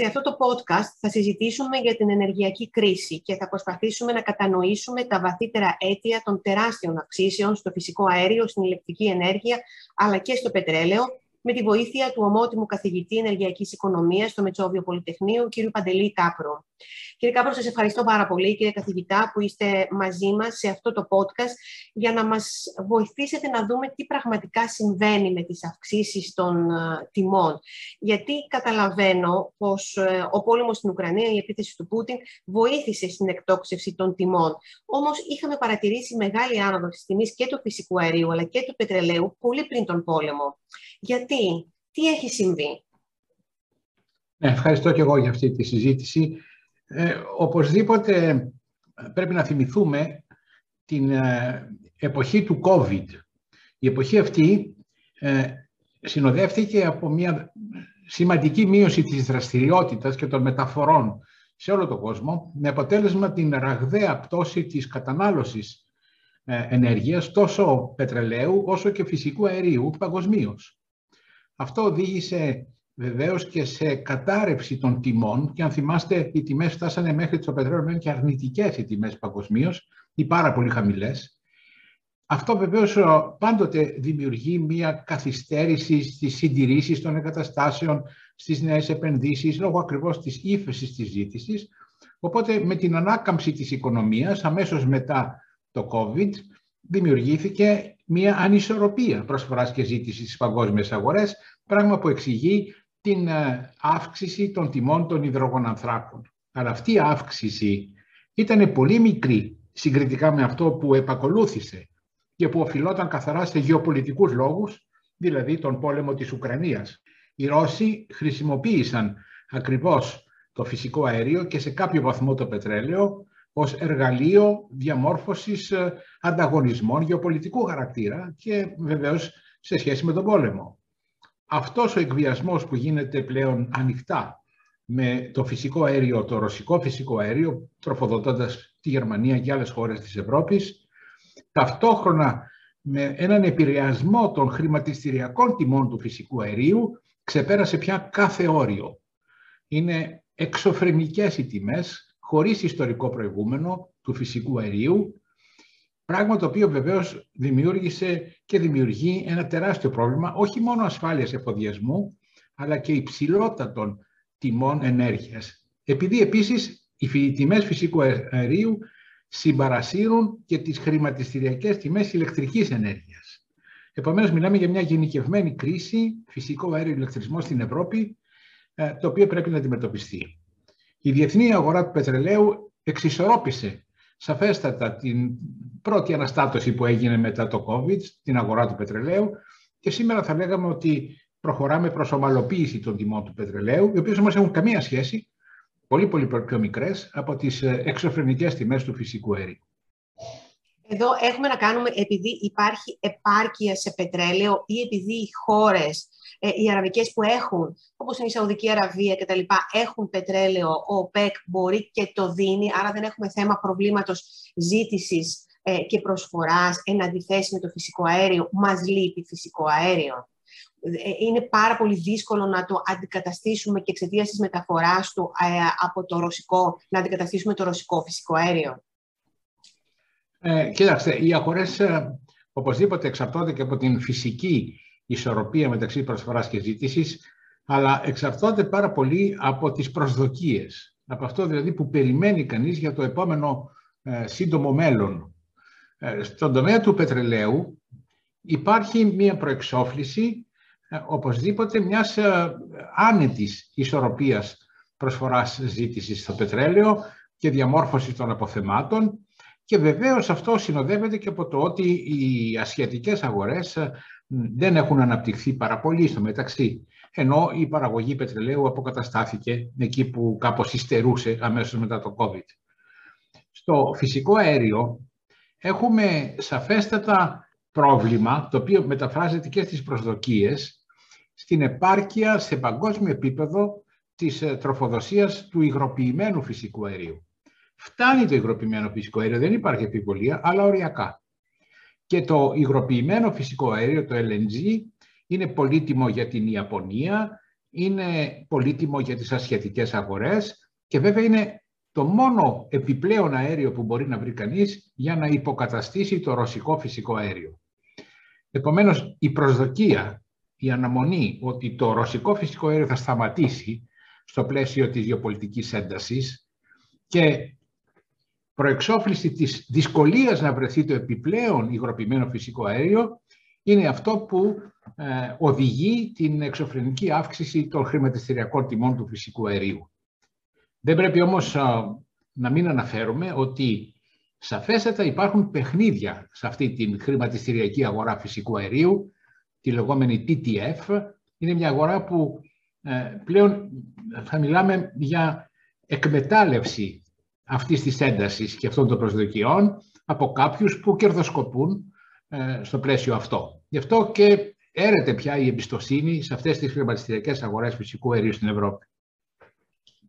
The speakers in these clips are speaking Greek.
Σε αυτό το podcast θα συζητήσουμε για την ενεργειακή κρίση και θα προσπαθήσουμε να κατανοήσουμε τα βαθύτερα αίτια των τεράστιων αυξήσεων στο φυσικό αέριο, στην ηλεκτρική ενέργεια, αλλά και στο πετρέλαιο, με τη βοήθεια του ομότιμου καθηγητή ενεργειακής οικονομίας στο Μετσόβιο Πολυτεχνείου, κ. Παντελή Κάπρο. Κύριε Κάπρο, σας ευχαριστώ πάρα πολύ, κύριε καθηγητά, που είστε μαζί μας σε αυτό το podcast για να μας βοηθήσετε να δούμε τι πραγματικά συμβαίνει με τις αυξήσεις των ε, τιμών. Γιατί καταλαβαίνω πως uh, ο πόλεμος στην Ουκρανία, η επίθεση του Πούτιν, βοήθησε στην εκτόξευση των τιμών. Όμως είχαμε παρατηρήσει μεγάλη άνοδο της τιμής και του φυσικού αερίου αλλά και του πετρελαίου πολύ πριν τον πόλεμο. Γιατί, τι έχει συμβεί. Ναι, ευχαριστώ και εγώ για αυτή τη συζήτηση. Ε, οπωσδήποτε πρέπει να θυμηθούμε την ε, εποχή του COVID. Η εποχή αυτή ε, συνοδεύτηκε από μια σημαντική μείωση της δραστηριότητας και των μεταφορών σε όλο τον κόσμο, με αποτέλεσμα την ραγδαία πτώση της κατανάλωσης ε, ενέργειας, τόσο πετρελαίου όσο και φυσικού αερίου παγκοσμίως. Αυτό οδήγησε βεβαίως και σε κατάρρευση των τιμών και αν θυμάστε οι τιμές φτάσανε μέχρι το πετρέλαιο και αρνητικές οι τιμές παγκοσμίως ή πάρα πολύ χαμηλές. Αυτό βεβαίως πάντοτε δημιουργεί μια καθυστέρηση στις συντηρήσεις των εγκαταστάσεων, στις νέες επενδύσεις, λόγω ακριβώς της ύφεσης της ζήτησης. Οπότε με την ανάκαμψη της οικονομίας, αμέσως μετά το COVID, δημιουργήθηκε μια ανισορροπία προσφοράς και ζήτησης στις παγκόσμιες αγορές, πράγμα που εξηγεί την ε, αύξηση των τιμών των υδρογονανθράκων. Αλλά αυτή η αύξηση ήταν πολύ μικρή συγκριτικά με αυτό που επακολούθησε και που οφειλόταν καθαρά σε γεωπολιτικούς λόγους, δηλαδή τον πόλεμο της Ουκρανίας. Οι Ρώσοι χρησιμοποίησαν ακριβώς το φυσικό αέριο και σε κάποιο βαθμό το πετρέλαιο ως εργαλείο διαμόρφωσης ε, ανταγωνισμών γεωπολιτικού χαρακτήρα και βεβαίως σε σχέση με τον πόλεμο. Αυτός ο εκβιασμός που γίνεται πλέον ανοιχτά με το φυσικό αέριο, το ρωσικό φυσικό αέριο, τροφοδοτώντας τη Γερμανία και άλλες χώρες της Ευρώπης, ταυτόχρονα με έναν επηρεασμό των χρηματιστηριακών τιμών του φυσικού αερίου, ξεπέρασε πια κάθε όριο. Είναι εξωφρενικές οι τιμές, χωρίς ιστορικό προηγούμενο του φυσικού αερίου, πράγμα το οποίο βεβαίως δημιούργησε και δημιουργεί ένα τεράστιο πρόβλημα, όχι μόνο ασφάλειας εφοδιασμού, αλλά και υψηλότατων τιμών ενέργειας. Επειδή επίσης οι τιμές φυσικού αερίου συμπαρασύρουν και τις χρηματιστηριακές τιμές ηλεκτρικής ενέργειας. Επομένως, μιλάμε για μια γενικευμένη κρίση φυσικό αέριο ηλεκτρισμό στην Ευρώπη, ε, το οποίο πρέπει να αντιμετωπιστεί. Η διεθνή αγορά του πετρελαίου εξισορρόπησε σαφέστατα την πρώτη αναστάτωση που έγινε μετά το COVID, την αγορά του πετρελαίου και σήμερα θα λέγαμε ότι προχωράμε προς ομαλοποίηση των τιμών του πετρελαίου, οι οποίες όμως έχουν καμία σχέση, πολύ πολύ πιο μικρές, από τις ε, εξωφρενικές τιμές του φυσικού αερίου. Εδώ έχουμε να κάνουμε, επειδή υπάρχει επάρκεια σε πετρέλαιο ή επειδή οι χώρες ε, οι αραβικές που έχουν, όπως είναι η Σαουδική Αραβία και τα λοιπά, έχουν πετρέλαιο, ο ΟΠΕΚ μπορεί και το δίνει, άρα δεν έχουμε θέμα προβλήματος ζήτησης ε, και προσφοράς εν αντιθέσει με το φυσικό αέριο, μας λείπει φυσικό αέριο. Ε, είναι πάρα πολύ δύσκολο να το αντικαταστήσουμε και εξαιτίας της μεταφοράς του από το ρωσικό, να αντικαταστήσουμε το ρωσικό φυσικό αέριο. Ε, κοίταξτε, οι αγορές οπωσδήποτε εξαρτώνται και από την φυσική ισορροπία μεταξύ προσφοράς και ζήτησης, αλλά εξαρτώνται πάρα πολύ από τις προσδοκίες. Από αυτό δηλαδή που περιμένει κανείς για το επόμενο ε, σύντομο μέλλον. Ε, στον τομέα του πετρελαίου υπάρχει μία προεξόφληση ε, οπωσδήποτε μιας ε, άνετης ισορροπίας προσφοράς ζήτησης στο πετρέλαιο και διαμόρφωσης των αποθεμάτων και βεβαίως αυτό συνοδεύεται και από το ότι οι ασιατικές αγορές δεν έχουν αναπτυχθεί πάρα πολύ στο μεταξύ. Ενώ η παραγωγή πετρελαίου αποκαταστάθηκε εκεί που κάπως υστερούσε αμέσως μετά το COVID. Στο φυσικό αέριο έχουμε σαφέστατα πρόβλημα, το οποίο μεταφράζεται και στις προσδοκίες, στην επάρκεια σε παγκόσμιο επίπεδο της ε, τροφοδοσίας του υγροποιημένου φυσικού αερίου. Φτάνει το υγροποιημένο φυσικό αέριο, δεν υπάρχει επιβολία, αλλά οριακά. Και το υγροποιημένο φυσικό αέριο, το LNG, είναι πολύτιμο για την Ιαπωνία είναι πολύτιμο για τις ασιατικές αγορές και βέβαια είναι το μόνο επιπλέον αέριο που μπορεί να βρει κανείς για να υποκαταστήσει το ρωσικό φυσικό αέριο. Επομένως, η προσδοκία, η αναμονή ότι το ρωσικό φυσικό αέριο θα σταματήσει στο πλαίσιο της γεωπολιτικής έντασης και προεξόφληση της δυσκολίας να βρεθεί το επιπλέον υγροποιημένο φυσικό αέριο είναι αυτό που ε, οδηγεί την εξωφρενική αύξηση των χρηματιστηριακών τιμών του φυσικού αερίου. Δεν πρέπει όμως να μην αναφέρουμε ότι σαφέστατα υπάρχουν παιχνίδια σε αυτή την χρηματιστηριακή αγορά φυσικού αερίου, τη λεγόμενη TTF. Είναι μια αγορά που ε, πλέον θα μιλάμε για εκμετάλλευση αυτής της έντασης και αυτών των προσδοκιών από κάποιους που κερδοσκοπούν ε, στο πλαίσιο αυτό. Γι' αυτό και έρεται πια η εμπιστοσύνη σε αυτές τις χρηματιστηριακές αγορές φυσικού αερίου στην Ευρώπη.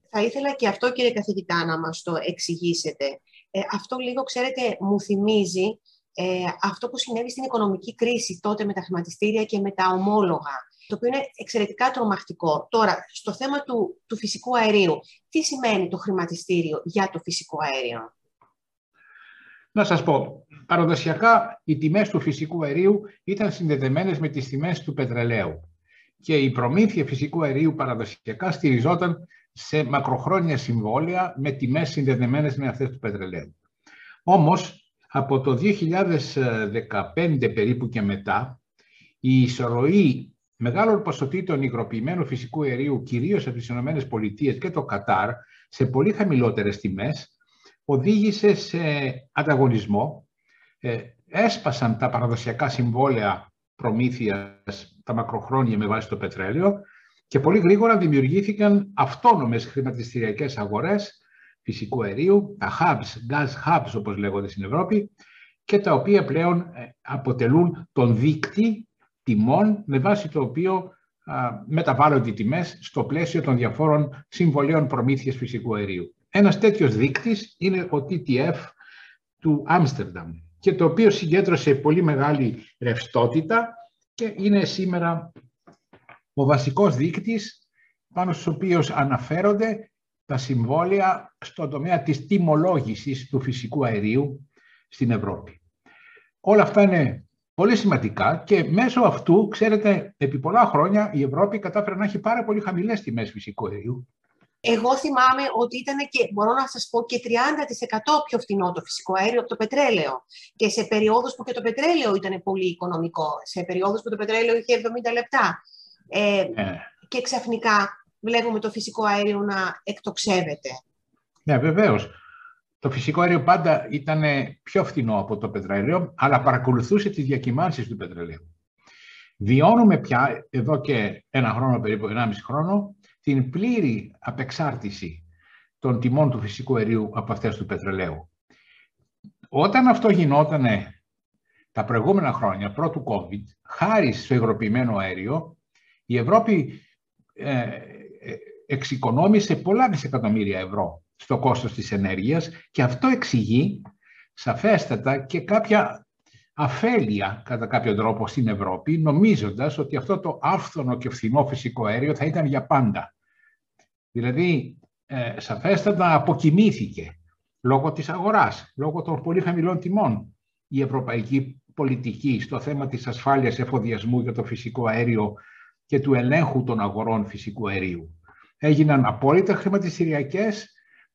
Θα ήθελα και αυτό, κύριε καθηγητά, να μας το εξηγήσετε. Ε, αυτό λίγο, ξέρετε, μου θυμίζει ε, αυτό που συνέβη στην οικονομική κρίση τότε με τα χρηματιστήρια και με τα ομόλογα, το οποίο είναι εξαιρετικά τρομακτικό. Τώρα, στο θέμα του, του φυσικού αερίου, τι σημαίνει το χρηματιστήριο για το φυσικό αέριο; Να σας πω, παραδοσιακά οι τιμές του φυσικού αερίου ήταν συνδεδεμένες με τις τιμές του πετρελαίου και η προμήθεια φυσικού αερίου παραδοσιακά στηριζόταν σε μακροχρόνια συμβόλαια με τιμές συνδεδεμένες με αυτές του πετρελαίου. Όμως, από το 2015 περίπου και μετά, η ισορροή μεγάλων ποσοτήτων υγροποιημένου φυσικού αερίου, κυρίως από τις ΗΠΑ και το Κατάρ, σε πολύ χαμηλότερες τιμές, οδήγησε σε ανταγωνισμό. Ε, έσπασαν τα παραδοσιακά συμβόλαια προμήθειας, τα μακροχρόνια με βάση το πετρέλαιο και πολύ γρήγορα δημιουργήθηκαν αυτόνομες χρηματιστηριακές αγορές φυσικού αερίου, τα hubs, gas hubs όπως λέγονται στην Ευρώπη, και τα οποία πλέον ε, αποτελούν τον δίκτυ τιμών με βάση το οποίο μεταβάλλονται οι τιμές στο πλαίσιο των διαφόρων συμβολέων προμήθειας φυσικού αερίου. Ένας τέτοιος δείκτης είναι ο TTF του Άμστερνταμ και το οποίο συγκέντρωσε πολύ μεγάλη ρευστότητα και είναι σήμερα ο βασικός δείκτης πάνω στους οποίους αναφέρονται τα συμβόλαια στον τομέα της τιμολόγησης του φυσικού αερίου στην Ευρώπη. Όλα αυτά είναι πολύ σημαντικά και μέσω αυτού, ξέρετε, επί πολλά χρόνια η Ευρώπη κατάφερε να έχει πάρα πολύ χαμηλές τιμές φυσικού αερίου εγώ θυμάμαι ότι ήταν και, μπορώ να σας πω, και 30% πιο φθηνό το φυσικό αέριο από το πετρέλαιο. Και σε περιόδους που και το πετρέλαιο ήταν πολύ οικονομικό. Σε περιόδους που το πετρέλαιο είχε 70 λεπτά. Ε, ναι. Και ξαφνικά βλέπουμε το φυσικό αέριο να εκτοξεύεται. Ναι, βεβαίως. Το φυσικό αέριο πάντα ήταν πιο φθηνό από το πετρέλαιο, αλλά παρακολουθούσε τις διακυμάνσεις του πετρελαίου. Βιώνουμε πια, εδώ και ένα χρόνο, περίπου 1,5 χρόνο, την πλήρη απεξάρτηση των τιμών του φυσικού αερίου από αυτές του πετρελαίου. Όταν αυτό γινόταν τα προηγούμενα χρόνια, πρώτου COVID, χάρη στο υγροποιημένο αέριο, η Ευρώπη ε, ε, εξοικονόμησε πολλά δισεκατομμύρια ευρώ στο κόστος της ενέργειας και αυτό εξηγεί σαφέστατα και κάποια αφέλεια κατά κάποιο τρόπο στην Ευρώπη, νομίζοντας ότι αυτό το άφθονο και φθηνό φυσικό αέριο θα ήταν για πάντα. Δηλαδή, ε, σαφέστατα αποκοιμήθηκε λόγω της αγοράς, λόγω των πολύ χαμηλών τιμών η ευρωπαϊκή πολιτική στο θέμα της ασφάλειας εφοδιασμού για το φυσικό αέριο και του ελέγχου των αγορών φυσικού αερίου. Έγιναν απόλυτα χρηματιστηριακές,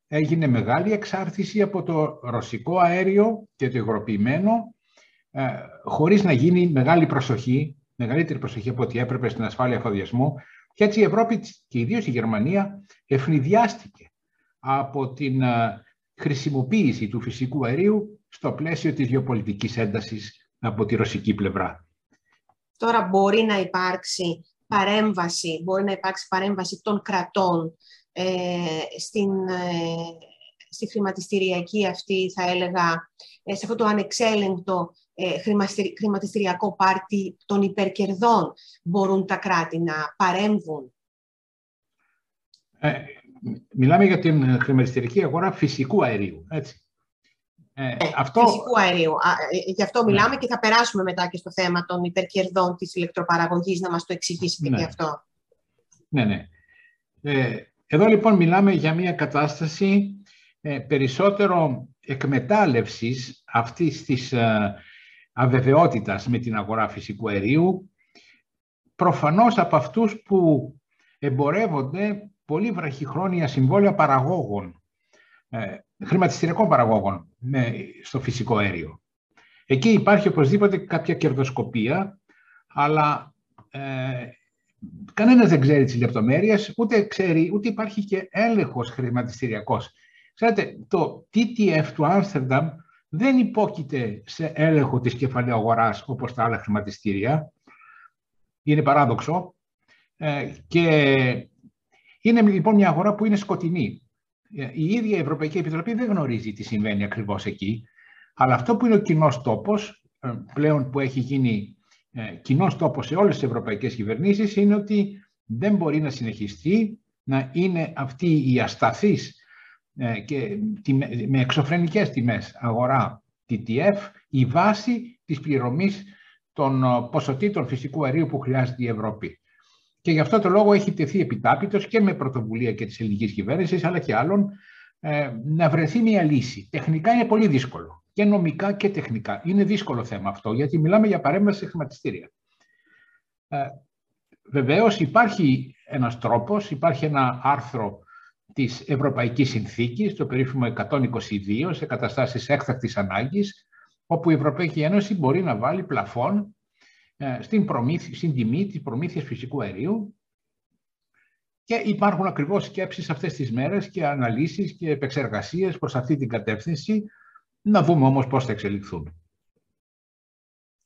έγινε μεγάλη εξάρτηση από το ρωσικό αέριο και το υγροποιημένο ε, χωρίς να γίνει μεγάλη προσοχή, μεγαλύτερη προσοχή από ό,τι έπρεπε στην ασφάλεια εφοδιασμού. Και έτσι η Ευρώπη και ιδίως η Γερμανία ευνηδιάστηκε από την ε, χρησιμοποίηση του φυσικού αερίου στο πλαίσιο της γεωπολιτικής έντασης από τη ρωσική πλευρά. Τώρα μπορεί να υπάρξει παρέμβαση, μπορεί να υπάρξει παρέμβαση των κρατών ε, στην, στη χρηματιστηριακή αυτή, θα έλεγα, σε αυτό το ανεξέλεγκτο ε, χρηματιστηριακό πάρτι των υπερκερδών μπορούν τα κράτη να παρέμβουν. Ε, μιλάμε για την χρηματιστηριακή αγορά φυσικού αερίου, έτσι. Ε, ε αυτό... Φυσικού αερίου. Ε, γι' αυτό μιλάμε ναι. και θα περάσουμε μετά και στο θέμα των υπερκερδών της ηλεκτροπαραγωγής, να μας το εξηγήσετε ναι. και αυτό. Ναι, ναι. Ε, εδώ λοιπόν μιλάμε για μια κατάσταση ε, περισσότερο εκμετάλλευσης αυτής της ε, αβεβαιότητας με την αγορά φυσικού αερίου, προφανώς από αυτούς που εμπορεύονται πολύ βραχυχρόνια συμβόλαια παραγόγων, ε, χρηματιστηριακών παραγόγων στο φυσικό αέριο. Εκεί υπάρχει οπωσδήποτε κάποια κερδοσκοπία, αλλά ε, κανένας δεν ξέρει τις λεπτομέρειες, ούτε ξέρει, ούτε υπάρχει και έλεγχος χρηματιστηριακός. Ξέρετε, το TTF του Άμστερνταμ δεν υπόκειται σε έλεγχο της κεφαλαίου αγοράς όπως τα άλλα χρηματιστήρια. Είναι παράδοξο. Ε, και είναι λοιπόν μια αγορά που είναι σκοτεινή. Ε, η ίδια η Ευρωπαϊκή Επιτροπή δεν γνωρίζει τι συμβαίνει ακριβώς εκεί. Αλλά αυτό που είναι ο κοινός τόπος, ε, πλέον που έχει γίνει κοινός τόπος σε όλες τις ευρωπαϊκές κυβερνήσεις, είναι ότι δεν μπορεί να συνεχιστεί να είναι αυτή η ασταθής και με εξωφρενικές τιμές αγορά TTF η βάση της πληρωμής των ποσοτήτων φυσικού αερίου που χρειάζεται η Ευρώπη. Και γι' αυτό το λόγο έχει τεθεί επιτάπητος και με πρωτοβουλία και της ελληνικής κυβέρνησης, αλλά και άλλων, ε, να βρεθεί μια λύση. Τεχνικά είναι πολύ δύσκολο. Και νομικά και τεχνικά. Είναι δύσκολο θέμα αυτό, γιατί μιλάμε για παρέμβαση σε χρηματιστήρια. Ε, βεβαίως υπάρχει ένας τρόπος, υπάρχει ένα άρθρο της Ευρωπαϊκής Συνθήκης, το περίφημο 122, σε καταστάσεις έκτακτης ανάγκης, όπου η Ευρωπαϊκή Ένωση μπορεί να βάλει πλαφόν ε, στην, προμήθεια, στην τιμή της προμήθειας φυσικού αερίου και υπάρχουν ακριβώς σκέψεις αυτές τις μέρες και αναλύσεις και επεξεργασίες προς αυτή την κατεύθυνση. Να δούμε όμως πώς θα εξελιχθούν.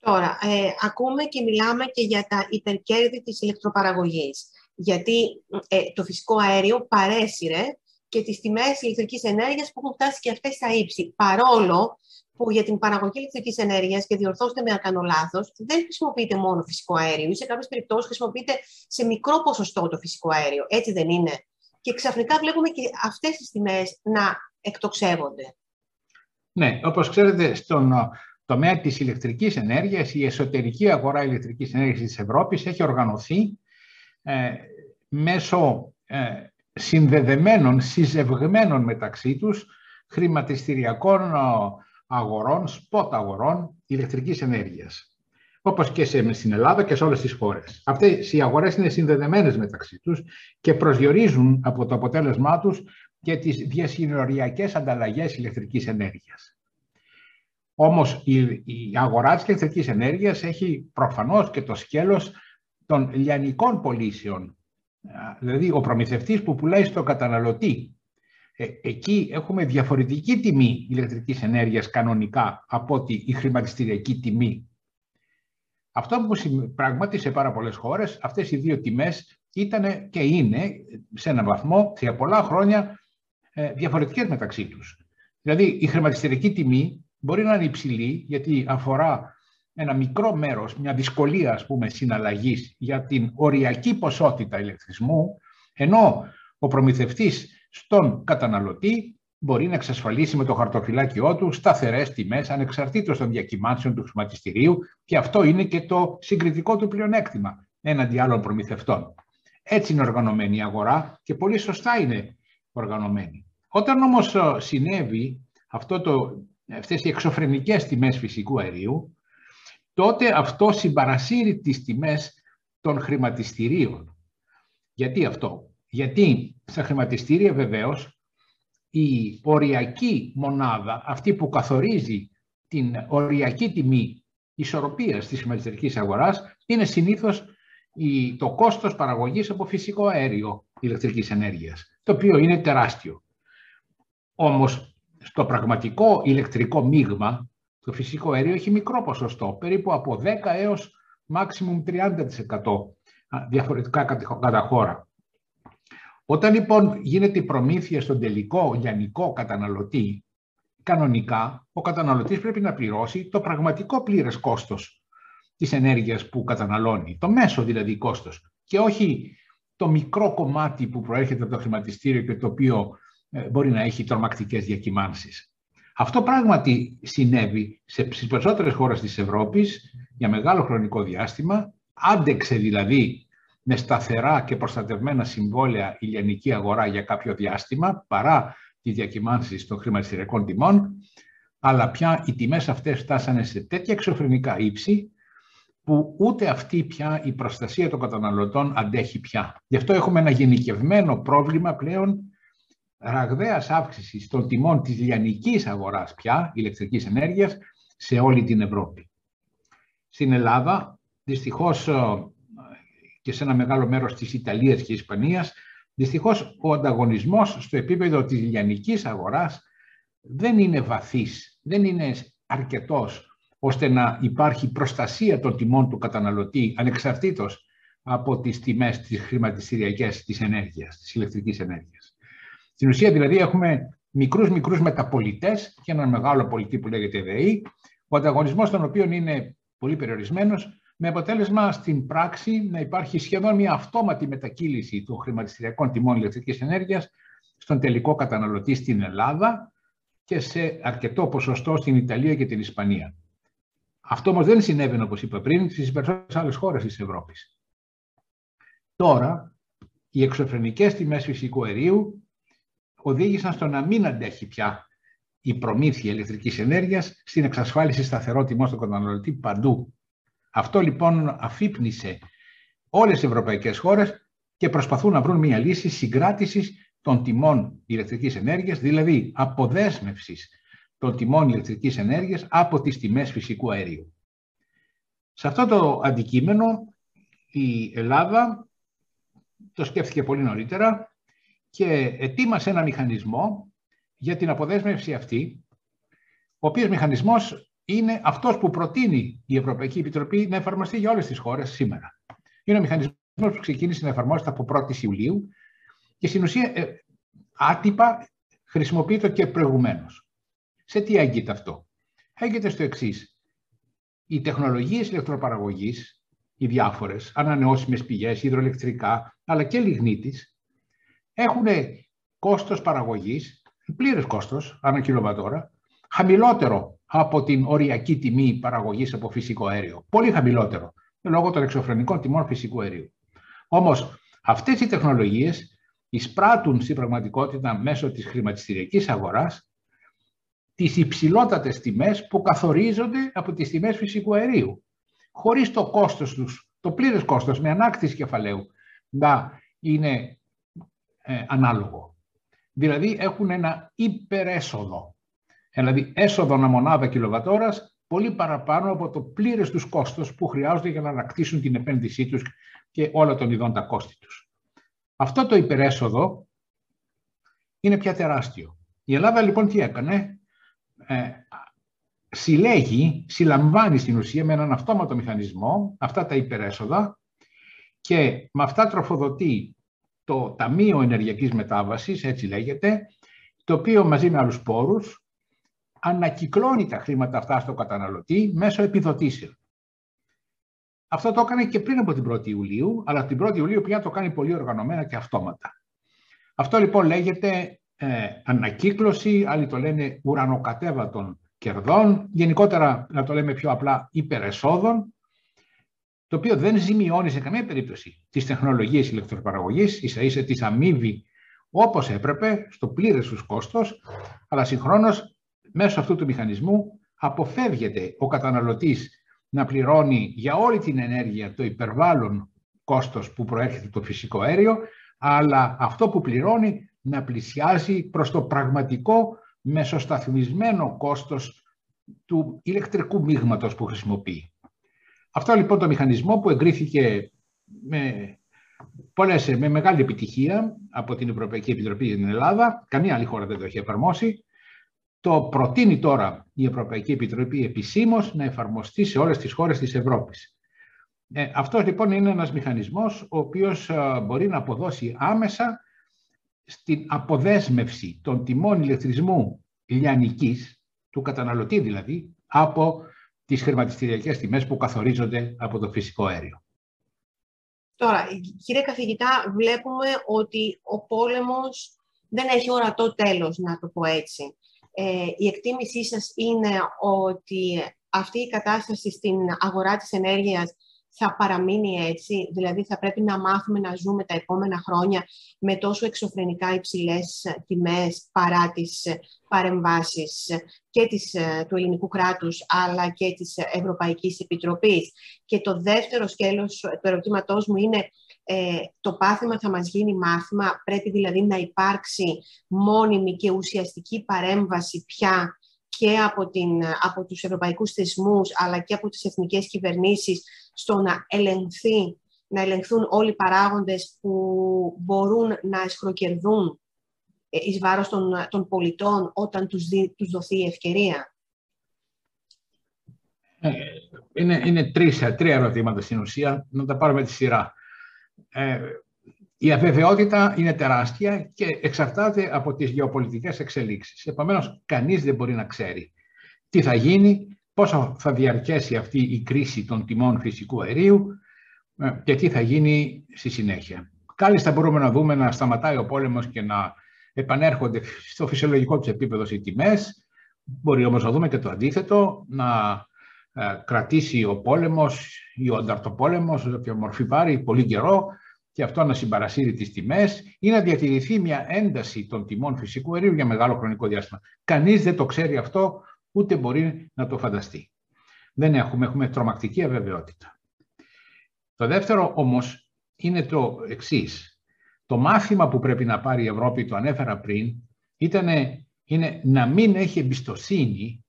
Τώρα, ε, ακούμε και μιλάμε και για τα υπερκέρδη της ηλεκτροπαραγωγής. Γιατί ε, το φυσικό αέριο παρέσυρε και τις τιμές ηλεκτρικής ενέργειας που έχουν φτάσει και αυτές στα ύψη. Παρόλο που για την παραγωγή ηλεκτρικής ενέργειας, και διορθώστε με αν κάνω λάθος, δεν χρησιμοποιείται μόνο φυσικό αέριο ή σε κάποιες περιπτώσεις χρησιμοποιείται σε μικρό ποσοστό το φυσικό αέριο. Έτσι δεν είναι. Και ξαφνικά βλέπουμε και αυτές τις τιμές να εκτοξεύονται. Ναι, όπως ξέρετε, στον τομέα της ηλεκτρικής ενέργειας, η εσωτερική αγορά ηλεκτρικής ενέργειας της Ευρώπης έχει οργανωθεί ε, μέσω ε, συνδεδεμένων, συζευγμένων μεταξύ τους χρηματιστηριακών αγορών, spot αγορών ηλεκτρικής ενέργειας. Όπως και σε, στην Ελλάδα και σε όλες τις χώρες. Αυτές οι αγορές είναι συνδεδεμένες μεταξύ τους και προσδιορίζουν από το αποτέλεσμά τους και τις διασυνοριακές ανταλλαγές ηλεκτρικής ενέργειας. Όμως η, η αγορά της ηλεκτρικής ενέργειας έχει προφανώς και το σκέλος των λιανικών πωλήσεων. Δηλαδή ο προμηθευτής που πουλάει στον καταναλωτή ε, εκεί έχουμε διαφορετική τιμή ηλεκτρικής ενέργειας κανονικά από ότι η χρηματιστηριακή τιμή. Αυτό που πράγματι σε πάρα πολλές χώρες, αυτές οι δύο τιμές ήταν και είναι σε έναν βαθμό, σε πολλά χρόνια, ε, διαφορετικές μεταξύ τους. Δηλαδή η χρηματιστηριακή τιμή μπορεί να είναι υψηλή γιατί αφορά ένα μικρό μέρος, μια δυσκολία ας πούμε συναλλαγής για την οριακή ποσότητα ηλεκτρισμού, ενώ ο προμηθευτής στον καταναλωτή μπορεί να εξασφαλίσει με το χαρτοφυλάκιό του σταθερές τιμές ανεξαρτήτως των διακυμάνσεων του χρηματιστηρίου και αυτό είναι και το συγκριτικό του πλεονέκτημα έναντι άλλων προμηθευτών. Έτσι είναι οργανωμένη η αγορά και πολύ σωστά είναι οργανωμένη. Όταν όμως ε, συνέβη αυτό το, αυτές οι εξωφρενικές τιμές φυσικού αερίου, τότε αυτό συμπαρασύρει τις τιμές των χρηματιστηρίων. Γιατί αυτό; Γιατί στα χρηματιστήρια βεβαίως η οριακή μονάδα, αυτή που καθορίζει την οριακή τιμή ισορροπίας της χρηματιστηρικής αγοράς, είναι συνήθως το κόστος παραγωγής από φυσικό αέριο ηλεκτρικής ενέργειας, το οποίο είναι τεράστιο. Όμως, στο πραγματικό ηλεκτρικό μείγμα, το φυσικό αέριο έχει μικρό ποσοστό, περίπου από 10 έως maximum 30% διαφορετικά κατά χώρα. Όταν λοιπόν γίνεται η προμήθεια στον τελικό λιανικό καταναλωτή, κανονικά ο καταναλωτής πρέπει να πληρώσει το πραγματικό πλήρες κόστος της ενέργειας που καταναλώνει, το μέσο δηλαδή κόστος. Και όχι το μικρό κομμάτι που προέρχεται από το χρηματιστήριο και το οποίο ε, μπορεί να έχει τρομακτικές διακυμάνσεις. Αυτό πράγματι συνέβη σε, στις περισσότερες χώρες της Ευρώπης για μεγάλο χρονικό διάστημα, άντεξε δηλαδή με σταθερά και προστατευμένα συμβόλαια ηλιανική αγορά για κάποιο διάστημα, παρά τη διακυμάνση των χρηματιστηριακών τιμών, αλλά πια οι τιμές αυτές φτάσανε σε τέτοια εξωφρενικά ύψη, που ούτε αυτή πια η προστασία των καταναλωτών αντέχει πια. Γι' αυτό έχουμε ένα γενικευμένο πρόβλημα πλέον ραγδαίας αύξησης των τιμών της λιανικής αγοράς πια, ηλεκτρικής ενέργειας, σε όλη την Ευρώπη. Στην Ελλάδα, δυστυχώς και σε ένα μεγάλο μέρος της Ιταλίας και Ισπανίας, δυστυχώς ο ανταγωνισμός στο επίπεδο της λιανικής αγοράς δεν είναι βαθύς, δεν είναι αρκετός ώστε να υπάρχει προστασία των τιμών του καταναλωτή ανεξαρτήτως από τις τιμές της χρηματιστηριακές της ενέργειας, της ηλεκτρικής ενέργειας. Στην ουσία δηλαδή έχουμε μικρούς μικρούς μεταπολιτές και έναν μεγάλο πολιτή που λέγεται ΔΕΗ, ο ανταγωνισμός των οποίων είναι πολύ περιορισμένος, με αποτέλεσμα στην πράξη να υπάρχει σχεδόν μια αυτόματη μετακύληση των χρηματιστηριακών τιμών ηλεκτρικής ενέργειας στον τελικό καταναλωτή στην Ελλάδα και σε αρκετό ποσοστό στην Ιταλία και την Ισπανία. Αυτό όμως δεν συνέβαινε, όπως είπα πριν, στις περισσότερες άλλες χώρες της Ευρώπης. Τώρα, οι εξωφρενικές τιμές φυσικού αερίου οδήγησαν στο να μην αντέχει πια η προμήθεια ηλεκτρικής ενέργειας στην εξασφάλιση σταθερό τιμό στον καταναλωτή παντού. Αυτό λοιπόν αφύπνισε όλες τις ευρωπαϊκές χώρες και προσπαθούν να βρουν μια λύση συγκράτησης των τιμών ηλεκτρικής ενέργειας, δηλαδή αποδέσμευσης των τιμών ηλεκτρικής ενέργειας από τις τιμές φυσικού αερίου. Σε αυτό το αντικείμενο η Ελλάδα το σκέφτηκε πολύ νωρίτερα και ετοίμασε ένα μηχανισμό για την αποδέσμευση αυτή, ο οποίος μηχανισμός είναι αυτός που προτείνει η Ευρωπαϊκή Επιτροπή να εφαρμοστεί για όλες τις χώρες σήμερα. Είναι ο μηχανισμός που ξεκίνησε να εφαρμόζεται από 1η Ιουλίου και στην ουσία ε, άτυπα χρησιμοποιείται και προηγουμένως. Σε τι έγκυται αυτό; Έγκυται στο εξής. Οι τεχνολογίες ηλεκτροπαραγωγής, οι διάφορες, ανανεώσιμες πηγές, υδροελεκτρικά, αλλά και λιγνίτης, έχουν κόστος παραγωγής, πλήρες κόστος, ανά κιλοβατόρα, χαμηλότερο από την οριακή τιμή παραγωγής από φυσικό αέριο. Πολύ χαμηλότερο, λόγω των εξωφρενικών τιμών φυσικού αερίου. Όμως, αυτές οι τεχνολογίες εισπράττουν στην πραγματικότητα μέσω της χρηματιστηριακής αγοράς τις υψηλότατες τιμές που καθορίζονται από τις τιμές φυσικού αερίου. Χωρίς το κόστος τους, το πλήρες κόστος με ανάκτηση κεφαλαίου να είναι ε, ανάλογο. Δηλαδή έχουν ένα υπερέσοδο. Δηλαδή έσοδο μονάδα κιλοβατόρας πολύ παραπάνω από το πλήρες τους κόστος που χρειάζονται για να ανακτήσουν την επένδυσή τους και όλα των ειδών τα κόστη τους. Αυτό το υπερέσοδο είναι πια τεράστιο. Η Ελλάδα λοιπόν τι έκανε, ε, συλλέγει, συλλαμβάνει στην ουσία με έναν αυτόματο μηχανισμό αυτά τα υπερέσοδα και με αυτά τροφοδοτεί το Ταμείο Ενεργειακής Μετάβασης, έτσι λέγεται, το οποίο μαζί με άλλους πόρους ανακυκλώνει τα χρήματα αυτά στο καταναλωτή μέσω επιδοτήσεων. Αυτό το έκανε και πριν από την 1η Ιουλίου, αλλά την 1η Ιουλίου πια το κάνει πολύ οργανωμένα και αυτόματα. Αυτό λοιπόν λέγεται ε, ανακύκλωση, άλλοι το λένε ουρανοκατέβατων κερδών, γενικότερα να το λέμε πιο απλά υπερεσόδων, το οποίο δεν ζημιώνει σε καμία περίπτωση τις τεχνολογίες ηλεκτροπαραγωγής, ίσα ίσα τις αμείβει όπως έπρεπε, στο πλήρες τους κόστος, αλλά συγχρόνως μέσω αυτού του μηχανισμού αποφεύγεται ο καταναλωτής να πληρώνει για όλη την ενέργεια το υπερβάλλον κόστος που προέρχεται το φυσικό αέριο, αλλά αυτό που πληρώνει να πλησιάζει προς το πραγματικό μεσοσταθμισμένο κόστος του ηλεκτρικού μείγματος που χρησιμοποιεί. Αυτό λοιπόν το μηχανισμό που εγκρίθηκε με, πολλές, με μεγάλη επιτυχία από την Ευρωπαϊκή Επιτροπή στην Ελλάδα, καμία άλλη χώρα δεν το έχει εφαρμόσει, το προτείνει τώρα η Ευρωπαϊκή Επιτροπή επισήμως να εφαρμοστεί σε όλες τις χώρες της Ευρώπης. Ε, αυτός λοιπόν είναι ένας μηχανισμός ο οποίος ε, μπορεί να αποδώσει άμεσα στην αποδέσμευση των τιμών ηλεκτρισμού λιανικής, του καταναλωτή δηλαδή, από τις χρηματιστηριακές τιμές που καθορίζονται από το φυσικό αέριο. Τώρα, κύριε καθηγητά, βλέπουμε ότι ο πόλεμος δεν έχει ορατό τέλος, να το πω έτσι. Ε, η εκτίμησή σας είναι ότι αυτή η κατάσταση στην αγορά της ενέργειας θα παραμείνει έτσι, δηλαδή θα πρέπει να μάθουμε να ζούμε τα επόμενα χρόνια με τόσο εξωφρενικά υψηλές τιμές παρά τις παρεμβάσεις, παρεμβάσεις και τις ευρωπαϊκές κυβερνήσεις στον να ελεγχθεί, να ελεγχθούν όλοι οι παράγοντες που μπορούν να εισχροκερδούν ε, εις βάρος των, των πολιτών όταν τους, θα παραμείνει έτσι, δηλαδή θα πρέπει να μάθουμε να ζούμε τα επόμενα χρόνια με τόσο εξωφρενικά υψηλές τιμές παρά τις παρεμβάσεις και της, του ελληνικού κράτους αλλά και της Ευρωπαϊκής Επιτροπής; Και το δεύτερο σκέλος του ερωτήματός μου είναι ε, το πάθημα θα μας γίνει μάθημα, πρέπει δηλαδή να υπάρξει μόνιμη και ουσιαστική παρέμβαση πια και από, την, από τους ευρωπαϊκούς θεσμούς αλλά και από τις εθνικές κυβερνήσεις στο να, ελεγχθεί, να ελεγχθούν όλοι οι παράγοντες που μπορούν να εσχροκερδούν ε, εις βάρος των, των πολιτών όταν τους, δι, τους δοθεί η ευκαιρία. Ε, είναι, είναι τρεις, τρία ερωτήματα στην ουσία, να τα πάρουμε τη σειρά. Ε, η αβεβαιότητα είναι τεράστια και εξαρτάται από τις γεωπολιτικές εξελίξεις. Επομένως, κανείς δεν μπορεί να ξέρει τι θα γίνει, πόσο θα διαρκέσει αυτή η κρίση των τιμών φυσικού αερίου ε, και τι θα γίνει στη συνέχεια. Κάλλιστα μπορούμε να δούμε να σταματάει ο πόλεμος και να επανέρχονται στο φυσιολογικό τους επίπεδο οι τιμές. Μπορεί όμως να δούμε και το αντίθετο, να ε, κρατήσει ο πόλεμος ή ο ανταρτοπόλεμος, όποια μορφή πάρει, πολύ καιρό, και αυτό να συμπαρασύρει τις τιμές ή να διατηρηθεί μια ένταση των τιμών φυσικού αερίου για μεγάλο χρονικό διάστημα. Κανείς δεν το ξέρει αυτό, ούτε μπορεί να το φανταστεί. Δεν έχουμε, έχουμε τρομακτική αβεβαιότητα. Το δεύτερο όμως είναι το εξής. Το μάθημα που πρέπει να πάρει η Ευρώπη, το ανέφερα πριν, ήταν, είναι να μην έχει εμπιστοσύνη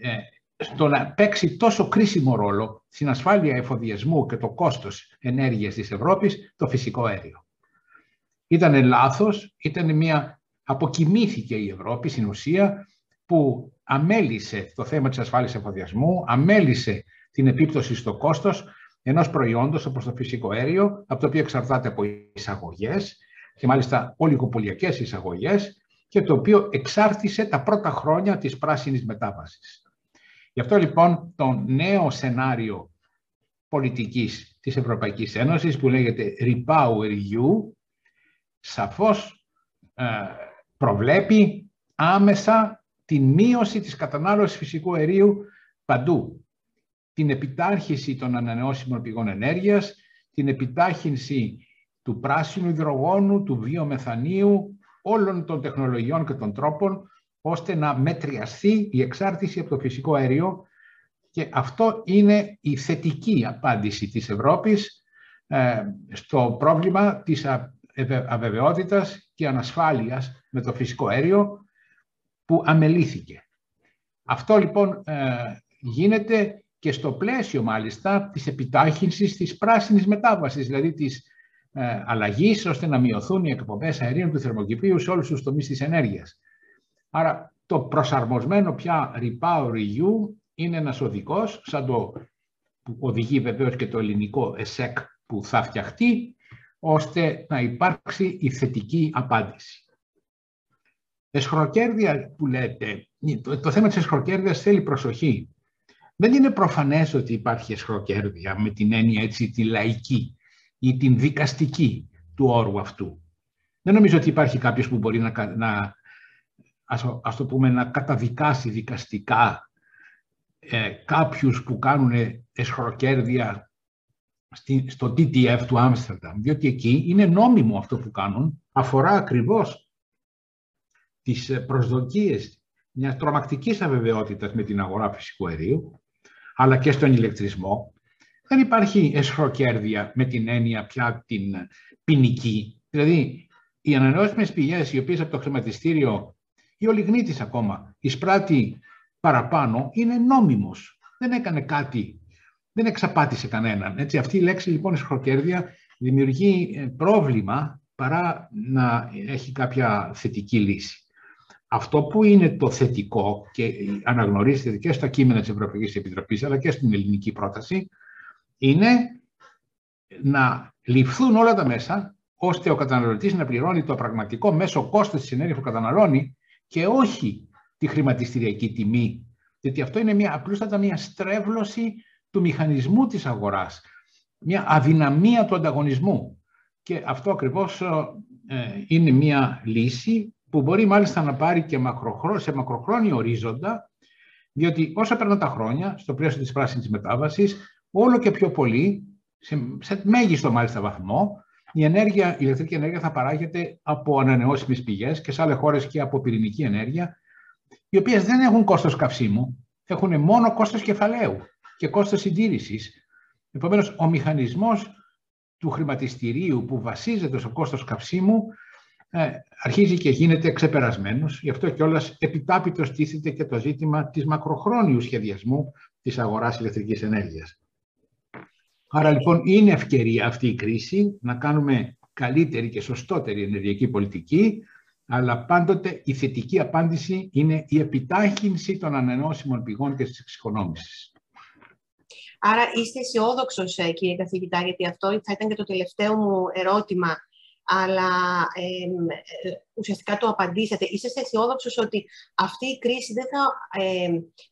ε, στο να παίξει τόσο κρίσιμο ρόλο στην ασφάλεια εφοδιασμού και το κόστος ενέργειας της Ευρώπης το φυσικό αέριο. Ήταν λάθος, ήταν μια... Αποκοιμήθηκε η Ευρώπη στην ουσία που αμέλησε το θέμα της ασφάλειας εφοδιασμού, αμέλησε την επίπτωση στο κόστος ενός προϊόντος όπως το φυσικό αέριο, από το οποίο εξαρτάται από εισαγωγές και μάλιστα ολιγοπολιακές εισαγωγές και το οποίο εξάρτησε τα πρώτα χρόνια της πράσινης μετάβασης. Γι' αυτό λοιπόν το νέο σενάριο πολιτικής της Ευρωπαϊκής Ένωσης που λέγεται Repower EU σαφώς ε, προβλέπει άμεσα την μείωση της κατανάλωσης φυσικού αερίου παντού. Την επιτάρχηση των ανανεώσιμων πηγών ενέργειας, την επιτάχυνση του πράσινου υδρογόνου, του βιομεθανίου, όλων των τεχνολογιών και των τρόπων ώστε να μετριαστεί η εξάρτηση από το φυσικό αέριο και αυτό είναι η θετική απάντηση της Ευρώπης ε, στο πρόβλημα της αβεβαιότητας και ανασφάλειας με το φυσικό αέριο που αμελήθηκε. Αυτό λοιπόν ε, γίνεται και στο πλαίσιο μάλιστα της επιτάχυνσης της πράσινης μετάβασης, δηλαδή της ε, αλλαγής ώστε να μειωθούν οι εκπομπές αερίων του θερμοκηπίου σε όλους τους τομείς της ενέργειας. Άρα το προσαρμοσμένο πια Repower EU είναι ένας οδικός, σαν το που οδηγεί βεβαίως και το ελληνικό ΕΣΕΚ που θα φτιαχτεί, ώστε να υπάρξει η θετική απάντηση. Εσχροκέρδεια που λέτε, το, το θέμα της εσχροκέρδειας θέλει προσοχή. Δεν είναι προφανές ότι υπάρχει εσχροκέρδεια με την έννοια έτσι τη λαϊκή ή την δικαστική του όρου αυτού. Δεν νομίζω ότι υπάρχει κάποιος που μπορεί να, να ας, το πούμε, να καταδικάσει δικαστικά ε, κάποιους που κάνουν εσχροκέρδια στο TTF του Άμστερνταμ, διότι εκεί είναι νόμιμο αυτό που κάνουν, αφορά ακριβώς τις ε, προσδοκίες μιας τρομακτικής αβεβαιότητας με την αγορά φυσικού αερίου, αλλά και στον ηλεκτρισμό. Δεν υπάρχει εσχροκέρδια με την έννοια πια την ποινική. Δηλαδή, οι ανανεώσιμες πηγές, οι οποίες από το χρηματιστήριο ή ο Λιγνίτης ακόμα εισπράττει παραπάνω, είναι νόμιμος. Δεν έκανε κάτι, δεν εξαπάτησε κανέναν. Έτσι, αυτή η λέξη λοιπόν σχροκέρδια δημιουργεί ε, πρόβλημα παρά να έχει κάποια θετική λύση. Αυτό που είναι το θετικό και αναγνωρίζεται και στα κείμενα της Ευρωπαϊκής Επιτροπής αλλά και στην ελληνική πρόταση είναι να ληφθούν όλα τα μέσα ώστε ο καταναλωτής να πληρώνει το πραγματικό μέσο κόστος της ενέργειας που καταναλώνει και όχι τη χρηματιστηριακή τιμή, γιατί αυτό είναι μια, απλούστατα μια στρέβλωση του μηχανισμού της αγοράς, μια αδυναμία του ανταγωνισμού. Και αυτό ακριβώς ε, είναι μια λύση που μπορεί μάλιστα να πάρει και σε μακροχρόνιο ορίζοντα, διότι όσο περνάνε τα χρόνια, στο πλαίσιο της πράσινης μετάβασης, όλο και πιο πολύ, σε, σε μέγιστο μάλιστα βαθμό, η, ενέργεια, η ηλεκτρική ενέργεια θα παράγεται από ανανεώσιμες πηγές και σε άλλες χώρες και από πυρηνική ενέργεια, οι οποίες δεν έχουν κόστος καυσίμου, έχουν μόνο κόστος κεφαλαίου και κόστος συντήρησης. Επομένως, ο μηχανισμός του χρηματιστηρίου που βασίζεται στο κόστος καυσίμου ε, αρχίζει και γίνεται ξεπερασμένος. Γι' αυτό και όλας επιτάπητος τίθεται και το ζήτημα της μακροχρόνιου σχεδιασμού της αγοράς ηλεκτρικής ενέργειας. Άρα λοιπόν είναι ευκαιρία αυτή η κρίση να κάνουμε καλύτερη και σωστότερη ενεργειακή πολιτική, αλλά πάντοτε η θετική απάντηση είναι η επιτάχυνση των ανανεώσιμων πηγών και της εξοικονόμησης. Άρα είστε αισιόδοξος, ε, κύριε καθηγητά, γιατί αυτό θα ήταν και το τελευταίο μου ερώτημα, αλλά ε, ουσιαστικά το απαντήσατε. Είστε αισιόδοξος ότι αυτή η κρίση δεν θα,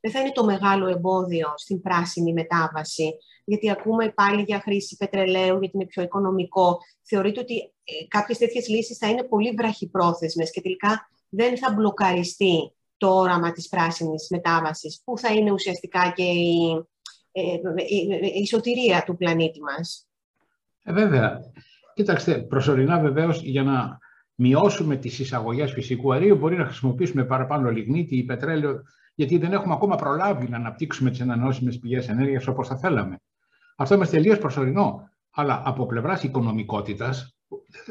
δεν θα είναι το μεγάλο εμπόδιο στην πράσινη μετάβαση, γιατί ακούμε πάλι για χρήση πετρελαίου, γιατί είναι πιο οικονομικό. Θεωρείτε ότι ε, κάποιες τέτοιες λύσεις θα είναι πολύ βραχυπρόθεσμες και τελικά δεν θα μπλοκαριστεί το όραμα της πράσινης μετάβασης, που θα είναι ουσιαστικά και η, ε, η, η σωτηρία του πλανήτη μας; Ε, βέβαια. Κοίταξτε, προσωρινά βεβαίως για να μειώσουμε τις εισαγωγές φυσικού αερίου μπορεί να χρησιμοποιήσουμε παραπάνω λιγνίτη ή πετρέλαιο γιατί δεν έχουμε ακόμα προλάβει να αναπτύξουμε τις ανανεώσιμες πηγές ενέργειας όπως θα θέλαμε. Αυτό είμαστε τελείως προσωρινό. Αλλά από πλευράς οικονομικότητας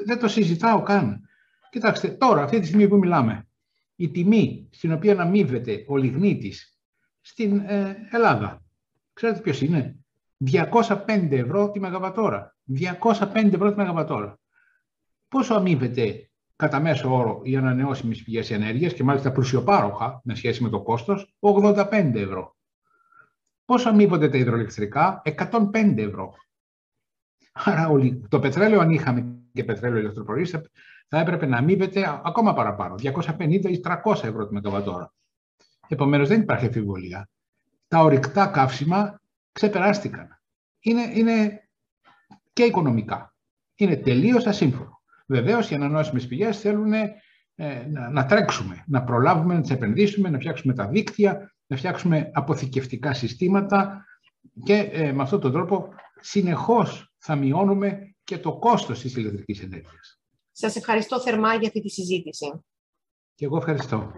δεν το συζητάω καν. Κοιτάξτε, τώρα, αυτή τη στιγμή που μιλάμε, η τιμή στην οποία αναμείβεται ο λιγνίτης στην ε, Ελλάδα, ξέρετε ποιος είναι, 205 ευρώ τη μεγαβατόρα. 205 ευρώ τη μεγαβατόρα. Πόσο αμείβεται κατά μέσο όρο οι ανανεώσιμες πηγές ενέργειας και μάλιστα πλουσιοπάροχα με σχέση με το κόστος, 85 ευρώ. Πόσο αμείβονται τα υδροελεκτρικά, 105 ευρώ. Άρα το πετρέλαιο, αν είχαμε και πετρέλαιο ηλεκτροπορείς, θα έπρεπε να αμείβεται ακόμα παραπάνω, 250 ή 300 ευρώ τη μεγαβατόρα. Επομένως δεν υπάρχει αμφιβολία. Τα ορυκτά καύσιμα ξεπεράστηκαν. Είναι, είναι και οικονομικά. Είναι τελείως ασύμφωνο. Βεβαίως οι ανανεώσιμες πηγές θέλουν ε, να, να, τρέξουμε, να προλάβουμε, να τις επενδύσουμε, να φτιάξουμε τα δίκτυα, να φτιάξουμε αποθηκευτικά συστήματα και ε, με αυτόν τον τρόπο συνεχώς θα μειώνουμε και το κόστος της ηλεκτρικής ενέργειας. Σας ευχαριστώ θερμά για αυτή τη συζήτηση. Και εγώ ευχαριστώ.